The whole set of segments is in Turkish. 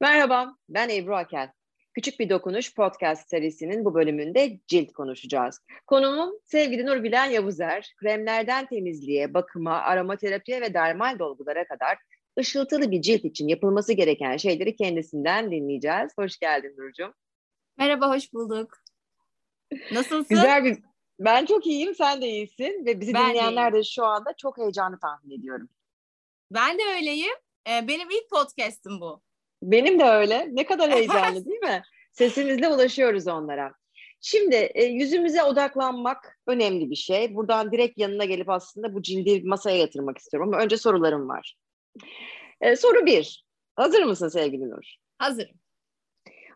Merhaba, ben Ebru Akel. Küçük Bir Dokunuş podcast serisinin bu bölümünde cilt konuşacağız. Konuğum sevgili Nurbilen Yavuzer. Kremlerden temizliğe, bakıma, aromaterapiye ve dermal dolgulara kadar ışıltılı bir cilt için yapılması gereken şeyleri kendisinden dinleyeceğiz. Hoş geldin Nurcuğum. Merhaba, hoş bulduk. Nasılsın? Güzel bir... Ben çok iyiyim, sen de iyisin ve bizi ben dinleyenler de, de şu anda çok heyecanlı tahmin ediyorum. Ben de öyleyim. Ee, benim ilk podcast'im bu. Benim de öyle. Ne kadar heyecanlı değil mi? Sesimizle ulaşıyoruz onlara. Şimdi e, yüzümüze odaklanmak önemli bir şey. Buradan direkt yanına gelip aslında bu cildi masaya yatırmak istiyorum ama önce sorularım var. E, soru bir. Hazır mısın sevgili Nur? Hazırım.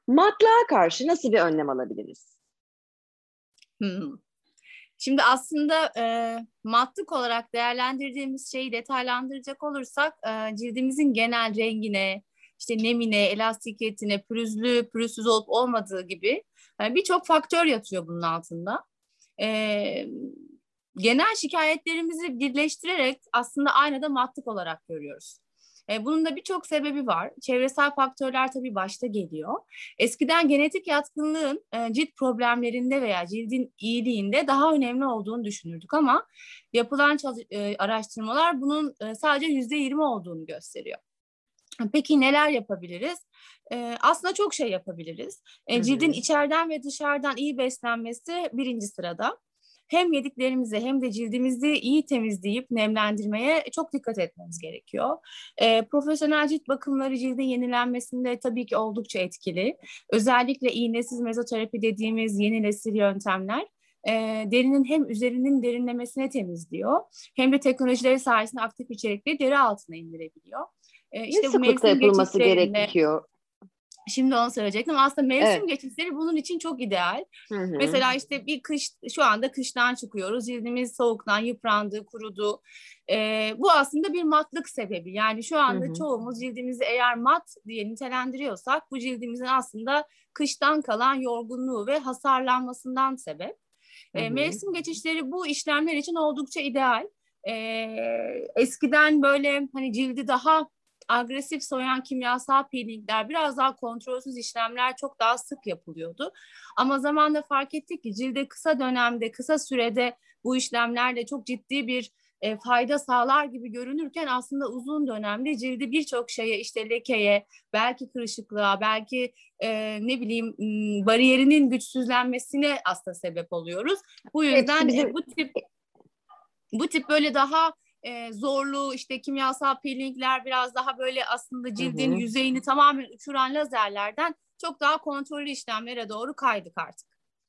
Matlığa karşı nasıl bir önlem alabiliriz? Hmm. Şimdi aslında e, matlık olarak değerlendirdiğimiz şeyi detaylandıracak olursak e, cildimizin genel rengine, işte nemine, elastikiyetine, pürüzlü, pürüzsüz olup olmadığı gibi yani birçok faktör yatıyor bunun altında. Ee, genel şikayetlerimizi birleştirerek aslında aynada matlık olarak görüyoruz. E, bunun da birçok sebebi var. Çevresel faktörler tabii başta geliyor. Eskiden genetik yatkınlığın e, cilt problemlerinde veya cildin iyiliğinde daha önemli olduğunu düşünürdük ama yapılan e, araştırmalar bunun e, sadece yüzde yirmi olduğunu gösteriyor. Peki neler yapabiliriz? Ee, aslında çok şey yapabiliriz. Ee, cildin içeriden ve dışarıdan iyi beslenmesi birinci sırada. Hem yediklerimizi hem de cildimizi iyi temizleyip nemlendirmeye çok dikkat etmemiz gerekiyor. Ee, profesyonel cilt bakımları cildin yenilenmesinde tabii ki oldukça etkili. Özellikle iğnesiz mezoterapi dediğimiz yeni nesil yöntemler e, derinin hem üzerinin derinlemesine temizliyor hem de teknolojileri sayesinde aktif içerikleri deri altına indirebiliyor. E, işte ne bu sıklıkta yapılması gerekiyor? Şimdi onu söyleyecektim. Aslında mevsim evet. geçişleri bunun için çok ideal. Hı hı. Mesela işte bir kış, şu anda kıştan çıkıyoruz. Cildimiz soğuktan yıprandı, kurudu. Ee, bu aslında bir matlık sebebi. Yani şu anda hı hı. çoğumuz cildimizi eğer mat diye nitelendiriyorsak bu cildimizin aslında kıştan kalan yorgunluğu ve hasarlanmasından sebep. Hı hı. mevsim geçişleri bu işlemler için oldukça ideal. Ee, eskiden böyle hani cildi daha agresif soyan kimyasal peelingler, biraz daha kontrolsüz işlemler çok daha sık yapılıyordu. Ama zamanla fark ettik ki cilde kısa dönemde, kısa sürede bu işlemlerle çok ciddi bir e, fayda sağlar gibi görünürken aslında uzun dönemde cildi birçok şeye işte lekeye, belki kırışıklığa, belki e, ne bileyim bariyerinin güçsüzlenmesine aslında sebep oluyoruz. Bu yüzden bizim... bu tip bu tip böyle daha e, zorlu işte kimyasal peelingler biraz daha böyle aslında cildin hı hı. yüzeyini tamamen uçuran lazerlerden çok daha kontrollü işlemlere doğru kaydık artık.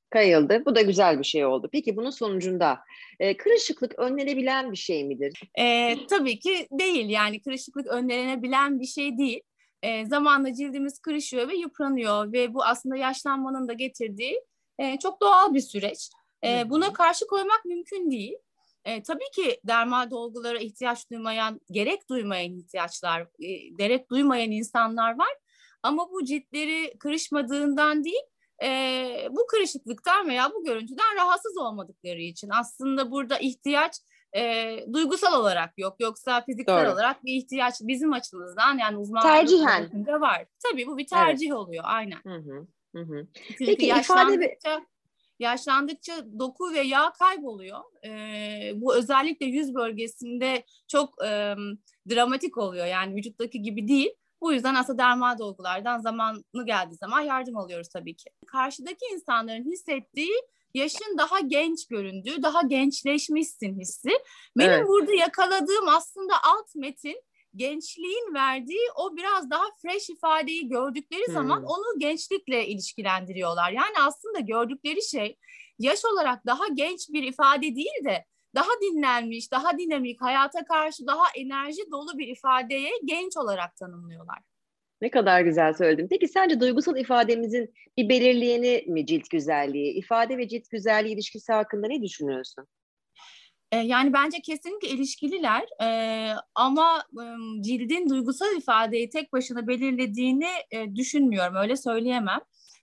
Kayıldı. Bu da güzel bir şey oldu. Peki bunun sonucunda e, kırışıklık önlenebilen bir şey midir? E, tabii ki değil. Yani kırışıklık önlenebilen bir şey değil. E, zamanla cildimiz kırışıyor ve yıpranıyor ve bu aslında yaşlanmanın da getirdiği e, çok doğal bir süreç. E, buna karşı koymak mümkün değil. E, tabii ki dermal dolgulara ihtiyaç duymayan, gerek duymayan ihtiyaçlar, e, gerek duymayan insanlar var. Ama bu ciltleri kırışmadığından değil, e, bu kırışıklıktan veya bu görüntüden rahatsız olmadıkları için aslında burada ihtiyaç e, duygusal olarak yok yoksa fiziksel Doğru. olarak bir ihtiyaç bizim açımızdan yani uzman tercihen var. Tabii bu bir tercih evet. oluyor aynen. Hı hı. Hı hı. Çünkü Peki ifade yaşlandıkça doku ve yağ kayboluyor. E, bu özellikle yüz bölgesinde çok e, dramatik oluyor. Yani vücuttaki gibi değil. Bu yüzden aslında dermal dolgulardan zamanı geldiği zaman yardım alıyoruz tabii ki. Karşıdaki insanların hissettiği yaşın daha genç göründüğü, daha gençleşmişsin hissi. Benim evet. burada yakaladığım aslında alt metin gençliğin verdiği o biraz daha fresh ifadeyi gördükleri hmm. zaman onu gençlikle ilişkilendiriyorlar. Yani aslında gördükleri şey yaş olarak daha genç bir ifade değil de daha dinlenmiş, daha dinamik, hayata karşı daha enerji dolu bir ifadeye genç olarak tanımlıyorlar. Ne kadar güzel söyledin. Peki sence duygusal ifademizin bir belirleyeni mi cilt güzelliği? İfade ve cilt güzelliği ilişkisi hakkında ne düşünüyorsun? E, yani bence kesinlikle ilişkililer e, ama cildin duygusal ifadeyi tek başına belirlediğini e, düşünmüyorum, öyle söyleyemem.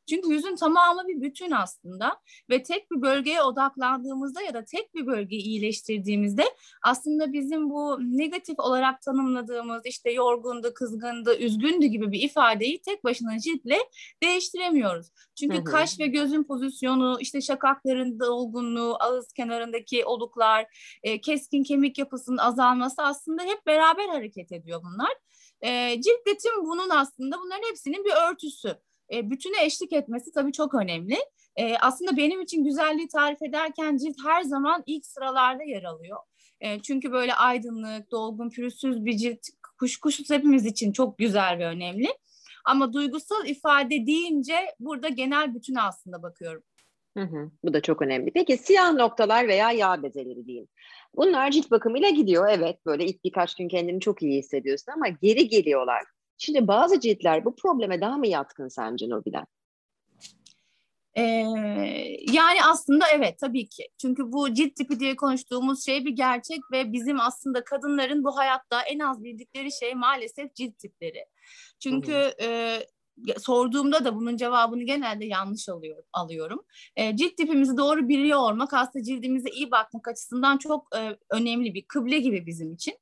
Çünkü yüzün tamamı bir bütün aslında ve tek bir bölgeye odaklandığımızda ya da tek bir bölgeyi iyileştirdiğimizde aslında bizim bu negatif olarak tanımladığımız işte yorgundu, kızgındı, üzgündü gibi bir ifadeyi tek başına ciltle değiştiremiyoruz. Çünkü hı hı. kaş ve gözün pozisyonu, işte şakakların dolgunluğu, ağız kenarındaki oluklar, e, keskin kemik yapısının azalması aslında hep beraber hareket ediyor bunlar. E, cilt tüm bunun aslında bunların hepsinin bir örtüsü. E, bütüne eşlik etmesi tabii çok önemli. E, aslında benim için güzelliği tarif ederken cilt her zaman ilk sıralarda yer alıyor. E, çünkü böyle aydınlık, dolgun, pürüzsüz bir cilt kuşkusuz hepimiz için çok güzel ve önemli. Ama duygusal ifade deyince burada genel bütüne aslında bakıyorum. Hı hı, bu da çok önemli. Peki siyah noktalar veya yağ bezeleri diyeyim. Bunlar cilt bakımıyla gidiyor. Evet böyle ilk birkaç gün kendini çok iyi hissediyorsun ama geri geliyorlar. Şimdi bazı ciltler bu probleme daha mı yatkın sence Nurbilen? Ee, yani aslında evet tabii ki. Çünkü bu cilt tipi diye konuştuğumuz şey bir gerçek ve bizim aslında kadınların bu hayatta en az bildikleri şey maalesef cilt tipleri. Çünkü e, sorduğumda da bunun cevabını genelde yanlış alıyor, alıyorum. E, cilt tipimizi doğru biliyor olmak aslında cildimize iyi bakmak açısından çok e, önemli bir kıble gibi bizim için.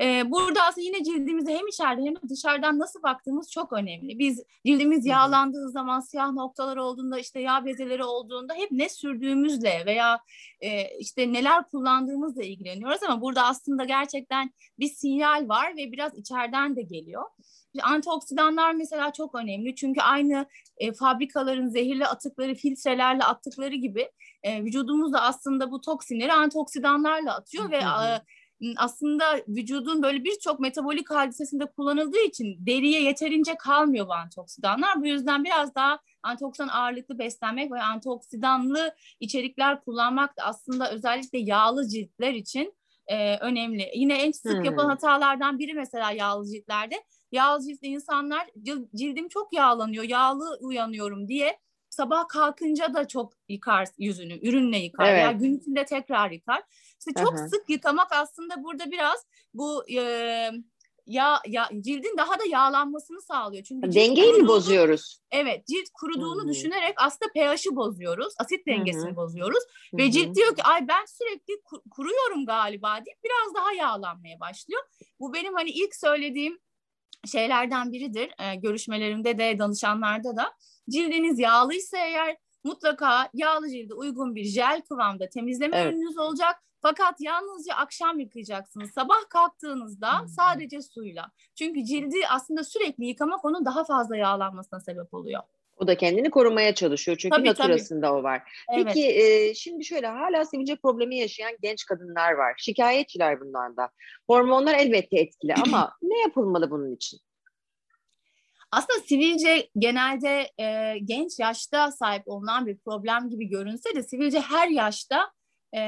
E, burada aslında yine cildimize hem içeride hem de dışarıdan nasıl baktığımız çok önemli. Biz cildimiz yağlandığı zaman siyah noktalar olduğunda işte yağ bezeleri olduğunda hep ne sürdüğümüzle veya e, işte neler kullandığımızla ilgileniyoruz ama burada aslında gerçekten bir sinyal var ve biraz içeriden de geliyor. Antioksidanlar mesela çok önemli çünkü aynı e, fabrikaların zehirli atıkları filtrelerle attıkları gibi e, vücudumuz da aslında bu toksinleri antioksidanlarla atıyor ve e, aslında vücudun böyle birçok metabolik hadisesinde kullanıldığı için deriye yeterince kalmıyor bu antioksidanlar. Bu yüzden biraz daha antioksidan ağırlıklı beslenmek ve antioksidanlı içerikler kullanmak da aslında özellikle yağlı ciltler için e, önemli. Yine en sık hmm. yapılan hatalardan biri mesela yağlı ciltlerde yağlı ciltli insanlar cildim çok yağlanıyor, yağlı uyanıyorum diye sabah kalkınca da çok yıkar yüzünü, ürünle yıkar evet. veya gün içinde tekrar yıkar. İşte çok Hı-hı. sık yıkamak aslında burada biraz bu e, ya, ya cildin daha da yağlanmasını sağlıyor. Çünkü dengeyi mi bozuyoruz? Evet, cilt kuruduğunu Hı-hı. düşünerek aslında pH'i bozuyoruz, asit dengesini Hı-hı. bozuyoruz Hı-hı. ve cilt diyor ki ay ben sürekli kuruyorum galiba deyip biraz daha yağlanmaya başlıyor. Bu benim hani ilk söylediğim şeylerden biridir. E, görüşmelerimde de danışanlarda da cildiniz yağlıysa eğer mutlaka yağlı cilde uygun bir jel kıvamda temizleme evet. ürününüz olacak. Fakat yalnızca akşam yıkayacaksınız. Sabah kalktığınızda hmm. sadece suyla. Çünkü cildi aslında sürekli yıkamak onun daha fazla yağlanmasına sebep oluyor. O da kendini korumaya çalışıyor çünkü tabii, naturasında tabii. o var. Evet. Peki e, şimdi şöyle hala sivilce problemi yaşayan genç kadınlar var. Şikayetçiler bundan da. Hormonlar elbette etkili ama ne yapılmalı bunun için? Aslında sivilce genelde e, genç yaşta sahip olunan bir problem gibi görünse de sivilce her yaşta e,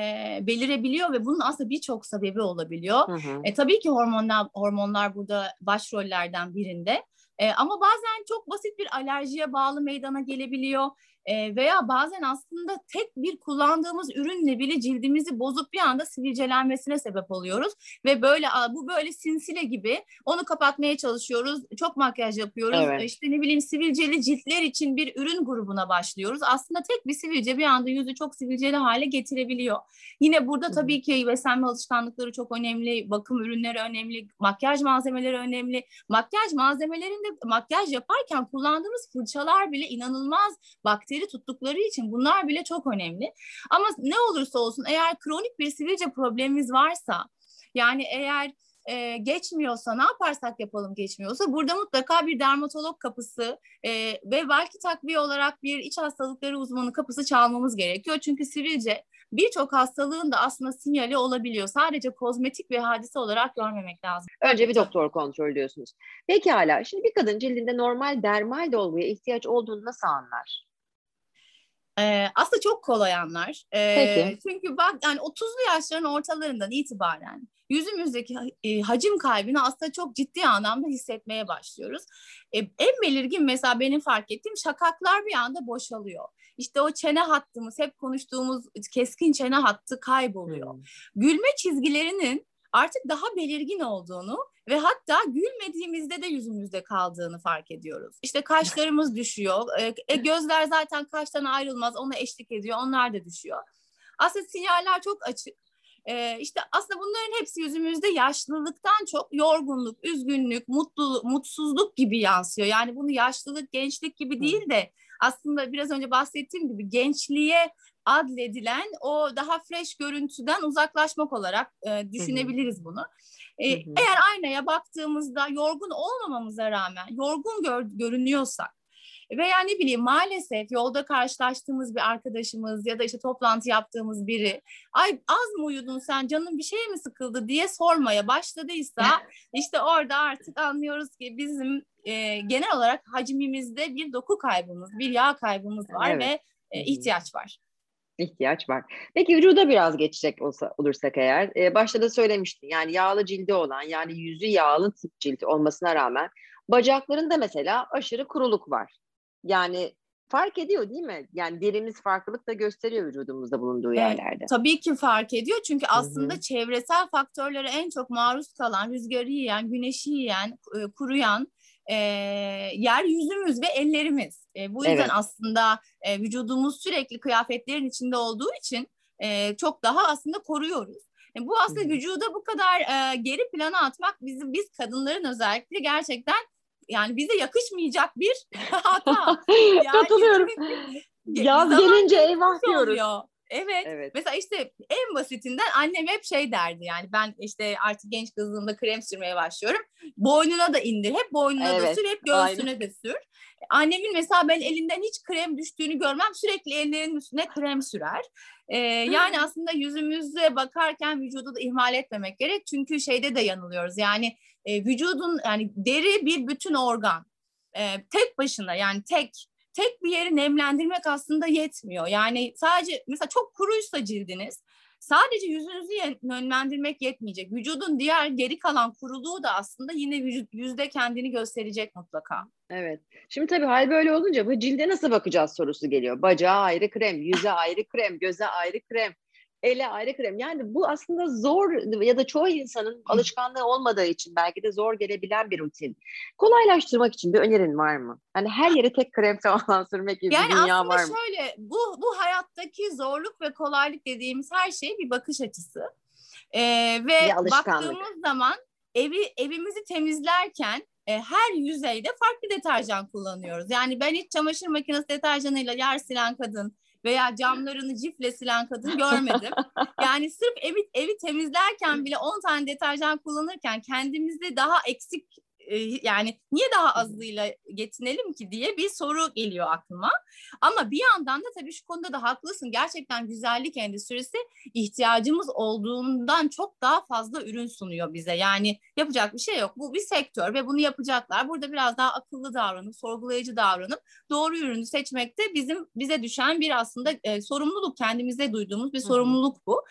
belirebiliyor ve bunun aslında birçok sebebi olabiliyor. Hı hı. E, tabii ki hormonlar hormonlar burada başrollerden birinde. E, ama bazen çok basit bir alerjiye bağlı meydana gelebiliyor e, veya bazen aslında tek bir kullandığımız ürünle bile cildimizi bozup bir anda sivilcelenmesine sebep oluyoruz ve böyle bu böyle sinsile gibi onu kapatmaya çalışıyoruz. Çok makyaj yapıyoruz. Evet. İşte ne bileyim sivilceli ciltler için bir ürün grubuna başlıyoruz. Aslında tek bir sivilce bir anda yüzü çok sivilceli hale getirebiliyor. Yine burada tabii ki beslenme alışkanlıkları çok önemli, bakım ürünleri önemli, makyaj malzemeleri önemli. Makyaj malzemelerinde makyaj yaparken kullandığımız fırçalar bile inanılmaz bakteri bakteri tuttukları için bunlar bile çok önemli. Ama ne olursa olsun eğer kronik bir sivilce problemimiz varsa yani eğer e, geçmiyorsa ne yaparsak yapalım geçmiyorsa burada mutlaka bir dermatolog kapısı e, ve belki takviye olarak bir iç hastalıkları uzmanı kapısı çalmamız gerekiyor. Çünkü sivilce birçok hastalığın da aslında sinyali olabiliyor. Sadece kozmetik bir hadise olarak görmemek lazım. Önce bir doktor kontrol diyorsunuz. Peki hala şimdi bir kadın cildinde normal dermal dolguya ihtiyaç olduğunu nasıl anlar? Ee, aslında çok kolay anlar. Ee, Peki. Çünkü bak yani 30'lu yaşların ortalarından itibaren yüzümüzdeki e, hacim kaybını aslında çok ciddi anlamda hissetmeye başlıyoruz. E, en belirgin mesela benim fark ettiğim şakaklar bir anda boşalıyor. İşte o çene hattımız, hep konuştuğumuz keskin çene hattı kayboluyor. Hmm. Gülme çizgilerinin artık daha belirgin olduğunu ve hatta gülmediğimizde de yüzümüzde kaldığını fark ediyoruz. İşte kaşlarımız düşüyor. E, e, gözler zaten kaştan ayrılmaz. Ona eşlik ediyor. Onlar da düşüyor. Aslında sinyaller çok açık. Ee, işte aslında bunların hepsi yüzümüzde yaşlılıktan çok yorgunluk, üzgünlük, mutluluk, mutsuzluk gibi yansıyor. Yani bunu yaşlılık, gençlik gibi değil de aslında biraz önce bahsettiğim gibi gençliğe adledilen o daha fresh görüntüden uzaklaşmak olarak e, düşünebiliriz bunu. E, Eğer aynaya baktığımızda yorgun olmamamıza rağmen yorgun gör, görünüyorsak veya ne bileyim maalesef yolda karşılaştığımız bir arkadaşımız ya da işte toplantı yaptığımız biri ay az mı uyudun sen? Canın bir şey mi sıkıldı? diye sormaya başladıysa işte orada artık anlıyoruz ki bizim e, genel olarak hacmimizde bir doku kaybımız, bir yağ kaybımız var evet. ve e, ihtiyaç var ihtiyaç var. Peki vücuda biraz geçecek olsa, olursak eğer, e, başta da söylemiştin yani yağlı cildi olan yani yüzü yağlı tip cilt olmasına rağmen bacaklarında mesela aşırı kuruluk var. Yani fark ediyor değil mi? Yani derimiz farklılık da gösteriyor vücudumuzda bulunduğu yerlerde. Evet, tabii ki fark ediyor çünkü aslında Hı-hı. çevresel faktörlere en çok maruz kalan, rüzgarı yiyen, güneşi yiyen, e, kuruyan e, yeryüzümüz ve ellerimiz. E, bu yüzden evet. aslında e, vücudumuz sürekli kıyafetlerin içinde olduğu için e, çok daha aslında koruyoruz. E, bu aslında vücuda bu kadar e, geri plana atmak bizim biz kadınların özellikle gerçekten yani bize yakışmayacak bir hata. Yani Katılıyorum. Yaz gelince eyvah diyoruz. Evet. evet. Mesela işte en basitinden annem hep şey derdi yani ben işte artık genç kızlığımda krem sürmeye başlıyorum. Boynuna da indir. Hep boynuna evet. da sür, hep göğsüne Aynen. de sür. Annemin mesela ben elinden hiç krem düştüğünü görmem. Sürekli ellerinin üstüne krem sürer. Ee, yani aslında yüzümüze bakarken vücudu da ihmal etmemek gerek. Çünkü şeyde de yanılıyoruz. Yani e, vücudun yani deri bir bütün organ. E, tek başına yani tek tek bir yeri nemlendirmek aslında yetmiyor. Yani sadece mesela çok kuruysa cildiniz sadece yüzünüzü yönlendirmek yetmeyecek. Vücudun diğer geri kalan kuruluğu da aslında yine vücut, yüzde kendini gösterecek mutlaka. Evet. Şimdi tabii hal böyle olunca bu cilde nasıl bakacağız sorusu geliyor. Bacağa ayrı krem, yüze ayrı krem, göze ayrı krem ele ayrı krem. Yani bu aslında zor ya da çoğu insanın alışkanlığı olmadığı için belki de zor gelebilen bir rutin. Kolaylaştırmak için bir önerin var mı? Hani her yere tek krem falan sürmek gibi yani bir dünya var mı? Yani aslında şöyle bu, bu hayattaki zorluk ve kolaylık dediğimiz her şey bir bakış açısı. Ee, ve baktığımız zaman evi evimizi temizlerken e, her yüzeyde farklı deterjan kullanıyoruz. Yani ben hiç çamaşır makinesi deterjanıyla yer silen kadın veya camlarını cifle silen kadın görmedim. Yani sırf evi, evi temizlerken bile 10 tane deterjan kullanırken kendimizde daha eksik e, yani niye daha azlığıyla yetinelim ki diye bir soru geliyor aklıma. Ama bir yandan da tabii şu konuda da haklısın. Gerçekten güzellik endüstrisi ihtiyacımız olduğundan çok daha fazla ürün sunuyor bize. Yani yapacak bir şey yok. Bu bir sektör ve bunu yapacaklar. Burada biraz daha akıllı davranıp, sorgulayıcı davranıp doğru ürünü seçmekte bizim bize düşen bir aslında e, sorumluluk. Kendimize duyduğumuz bir sorumluluk bu.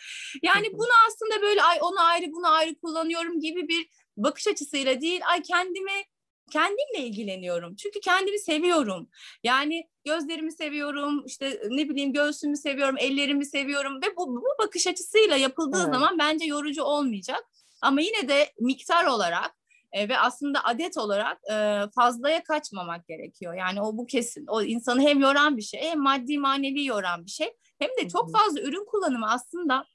Yani bunu aslında böyle ay onu ayrı bunu ayrı kullanıyorum gibi bir bakış açısıyla değil ay kendime kendimle ilgileniyorum. Çünkü kendimi seviyorum. Yani gözlerimi seviyorum, işte ne bileyim göğsümü seviyorum, ellerimi seviyorum ve bu, bu bakış açısıyla yapıldığı evet. zaman bence yorucu olmayacak. Ama yine de miktar olarak e, ve aslında adet olarak e, fazlaya kaçmamak gerekiyor. Yani o bu kesin. O insanı hem yoran bir şey, hem maddi manevi yoran bir şey. Hem de çok fazla ürün kullanımı aslında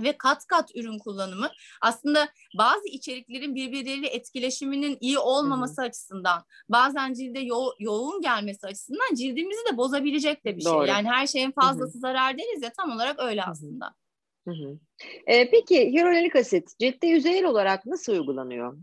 ve kat kat ürün kullanımı aslında bazı içeriklerin birbirleriyle etkileşiminin iyi olmaması Hı-hı. açısından bazen cilde yo- yoğun gelmesi açısından cildimizi de bozabilecek de bir şey. Doğru. şey. Yani her şeyin fazlası Hı-hı. zarar deriz ya tam olarak öyle aslında. Ee, peki hyaluronik asit ciltte yüzeyel olarak nasıl uygulanıyor?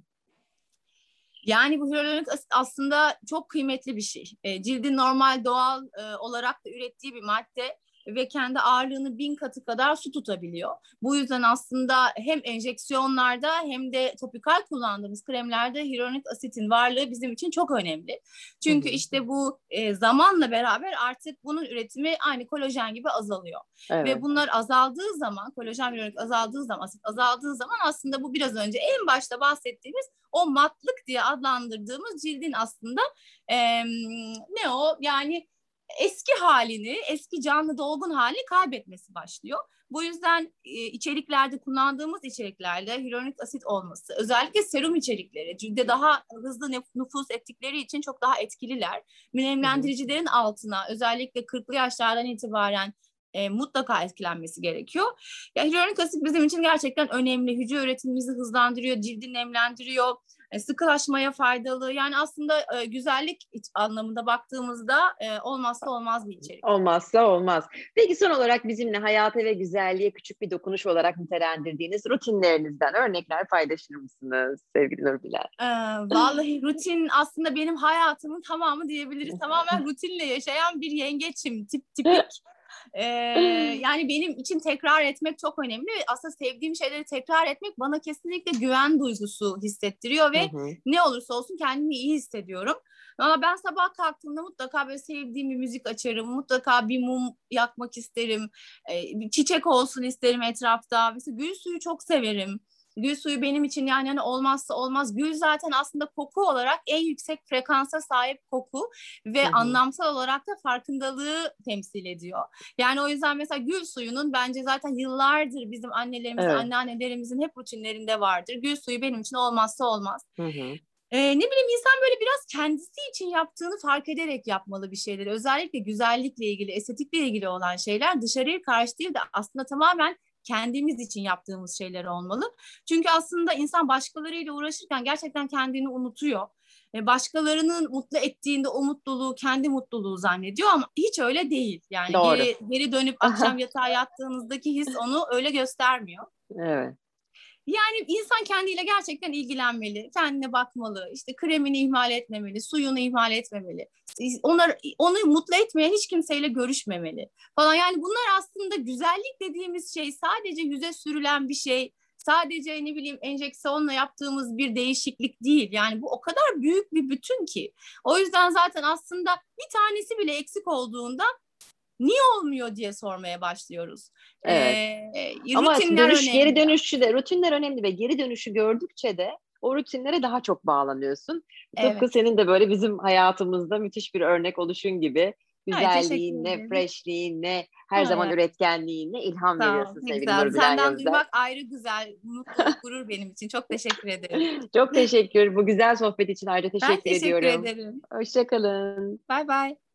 Yani bu hyaluronik asit aslında çok kıymetli bir şey. E, cildin normal doğal e, olarak da ürettiği bir madde ve kendi ağırlığını bin katı kadar su tutabiliyor. Bu yüzden aslında hem enjeksiyonlarda hem de topikal kullandığımız kremlerde hyaluronik asitin varlığı bizim için çok önemli. Çünkü işte bu e, zamanla beraber artık bunun üretimi aynı kolajen gibi azalıyor. Evet. Ve bunlar azaldığı zaman, kolajen hyaluronik azaldığı zaman, asit azaldığı zaman aslında bu biraz önce en başta bahsettiğimiz o matlık diye adlandırdığımız cildin aslında e, ne o yani eski halini, eski canlı dolgun halini kaybetmesi başlıyor. Bu yüzden e, içeriklerde kullandığımız içeriklerde hyaluronik asit olması, özellikle serum içerikleri cilde daha hızlı nüfus ettikleri için çok daha etkililer. Nemlendiricilerin altına özellikle 40'lı yaşlardan itibaren e, mutlaka etkilenmesi gerekiyor. Ya hyaluronik asit bizim için gerçekten önemli. Hücre üretimimizi hızlandırıyor, cildi nemlendiriyor e, sıkılaşmaya faydalı. Yani aslında e, güzellik anlamında baktığımızda e, olmazsa olmaz bir içerik. Olmazsa olmaz. Peki son olarak bizimle hayata ve güzelliğe küçük bir dokunuş olarak nitelendirdiğiniz rutinlerinizden örnekler paylaşır mısınız sevgili Nurbilal? Ee, vallahi rutin aslında benim hayatımın tamamı diyebiliriz. Tamamen rutinle yaşayan bir yengeçim. Tip tipik ee, yani benim için tekrar etmek çok önemli. Aslında sevdiğim şeyleri tekrar etmek bana kesinlikle güven duygusu hissettiriyor ve hı hı. ne olursa olsun kendimi iyi hissediyorum. Ama ben sabah kalktığımda mutlaka böyle sevdiğim bir müzik açarım. Mutlaka bir mum yakmak isterim. Ee, çiçek olsun isterim etrafta. Mesela gül suyu çok severim. Gül suyu benim için yani hani olmazsa olmaz. Gül zaten aslında koku olarak en yüksek frekansa sahip koku ve Hı-hı. anlamsal olarak da farkındalığı temsil ediyor. Yani o yüzden mesela gül suyunun bence zaten yıllardır bizim annelerimiz, evet. anneannelerimizin hep rutinlerinde vardır. Gül suyu benim için olmazsa olmaz. Hı-hı. Ee, ne bileyim insan böyle biraz kendisi için yaptığını fark ederek yapmalı bir şeyleri. Özellikle güzellikle ilgili, estetikle ilgili olan şeyler dışarıya karşı değil de aslında tamamen kendimiz için yaptığımız şeyler olmalı. Çünkü aslında insan başkalarıyla uğraşırken gerçekten kendini unutuyor. E, başkalarının mutlu ettiğinde o mutluluğu kendi mutluluğu zannediyor ama hiç öyle değil. Yani Doğru. geri, geri dönüp akşam yatağa yattığınızdaki his onu öyle göstermiyor. Evet. Yani insan kendiyle gerçekten ilgilenmeli, kendine bakmalı, işte kremini ihmal etmemeli, suyunu ihmal etmemeli. Onlar, onu mutlu etmeyen hiç kimseyle görüşmemeli falan. Yani bunlar aslında güzellik dediğimiz şey sadece yüze sürülen bir şey. Sadece ne bileyim enjeksiyonla yaptığımız bir değişiklik değil. Yani bu o kadar büyük bir bütün ki. O yüzden zaten aslında bir tanesi bile eksik olduğunda niye olmuyor diye sormaya başlıyoruz. Evet. Ee, Ama dönüş, önemli. geri dönüşü de rutinler önemli ve geri dönüşü gördükçe de o rutinlere daha çok bağlanıyorsun. Evet. Tıpkı senin de böyle bizim hayatımızda müthiş bir örnek oluşun gibi güzelliğinle, freshliğinle, her evet. zaman üretkenliğinle ilham Sağ veriyorsun sevgili Nurbilen Senden Yavuzlar. duymak ayrı güzel, mutluluk, gurur benim için. Çok teşekkür ederim. çok teşekkür. Bu güzel sohbet için ayrıca teşekkür, ben teşekkür ediyorum. ederim. Hoşçakalın. Bye bye.